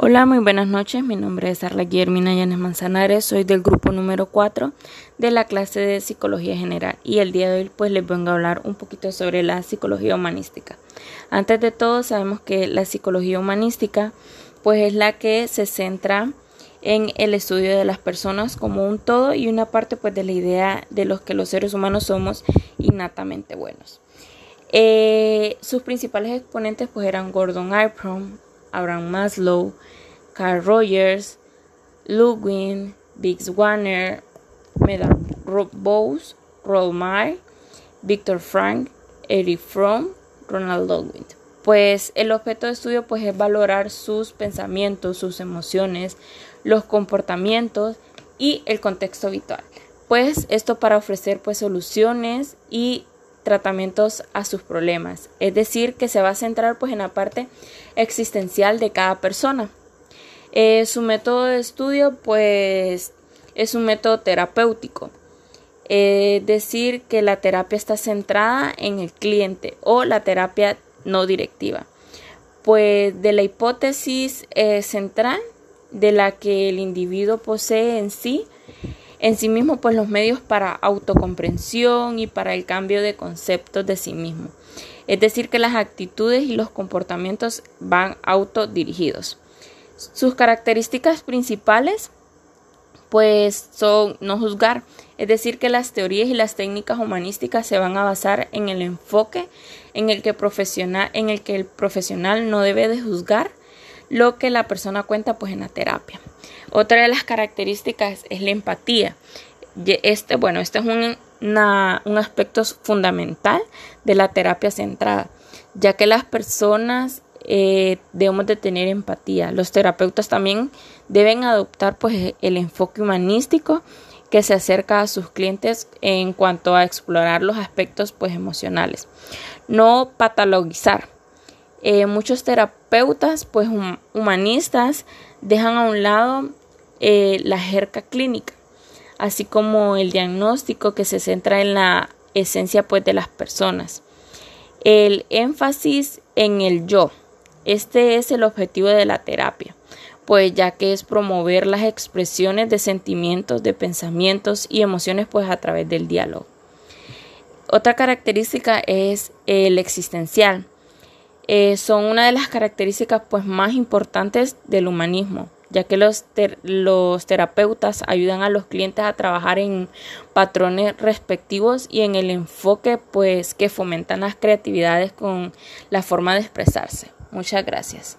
Hola, muy buenas noches. Mi nombre es Arla Guillermina Llanes Manzanares. Soy del grupo número 4 de la clase de Psicología General y el día de hoy pues les vengo a hablar un poquito sobre la psicología humanística. Antes de todo sabemos que la psicología humanística pues es la que se centra en el estudio de las personas como un todo y una parte pues de la idea de los que los seres humanos somos innatamente buenos. Eh, sus principales exponentes pues eran Gordon Abraham, Abraham Maslow, Carl Rogers, Ludwig, Biggs Warner, Medard Bowes, Rolmar, Victor Frank, Eric Fromm, Ronald Ludwig. Pues el objeto de estudio pues es valorar sus pensamientos, sus emociones, los comportamientos y el contexto habitual. Pues esto para ofrecer pues soluciones y tratamientos a sus problemas, es decir, que se va a centrar pues en la parte existencial de cada persona. Eh, su método de estudio pues es un método terapéutico, es decir, que la terapia está centrada en el cliente o la terapia no directiva, pues de la hipótesis eh, central de la que el individuo posee en sí en sí mismo pues los medios para autocomprensión y para el cambio de conceptos de sí mismo. Es decir, que las actitudes y los comportamientos van autodirigidos. Sus características principales pues son no juzgar, es decir, que las teorías y las técnicas humanísticas se van a basar en el enfoque en el que, profesional, en el, que el profesional no debe de juzgar lo que la persona cuenta pues en la terapia. Otra de las características es la empatía. Este, bueno, este es un, un aspecto fundamental de la terapia centrada, ya que las personas eh, debemos de tener empatía. Los terapeutas también deben adoptar pues el enfoque humanístico que se acerca a sus clientes en cuanto a explorar los aspectos pues emocionales. No patologizar. Eh, muchos terapeutas pues humanistas dejan a un lado eh, la jerca clínica, así como el diagnóstico que se centra en la esencia pues de las personas. El énfasis en el yo. Este es el objetivo de la terapia, pues ya que es promover las expresiones de sentimientos, de pensamientos y emociones pues a través del diálogo. Otra característica es el existencial. Eh, son una de las características pues más importantes del humanismo ya que los, los terapeutas ayudan a los clientes a trabajar en patrones respectivos y en el enfoque pues que fomentan las creatividades con la forma de expresarse. Muchas gracias.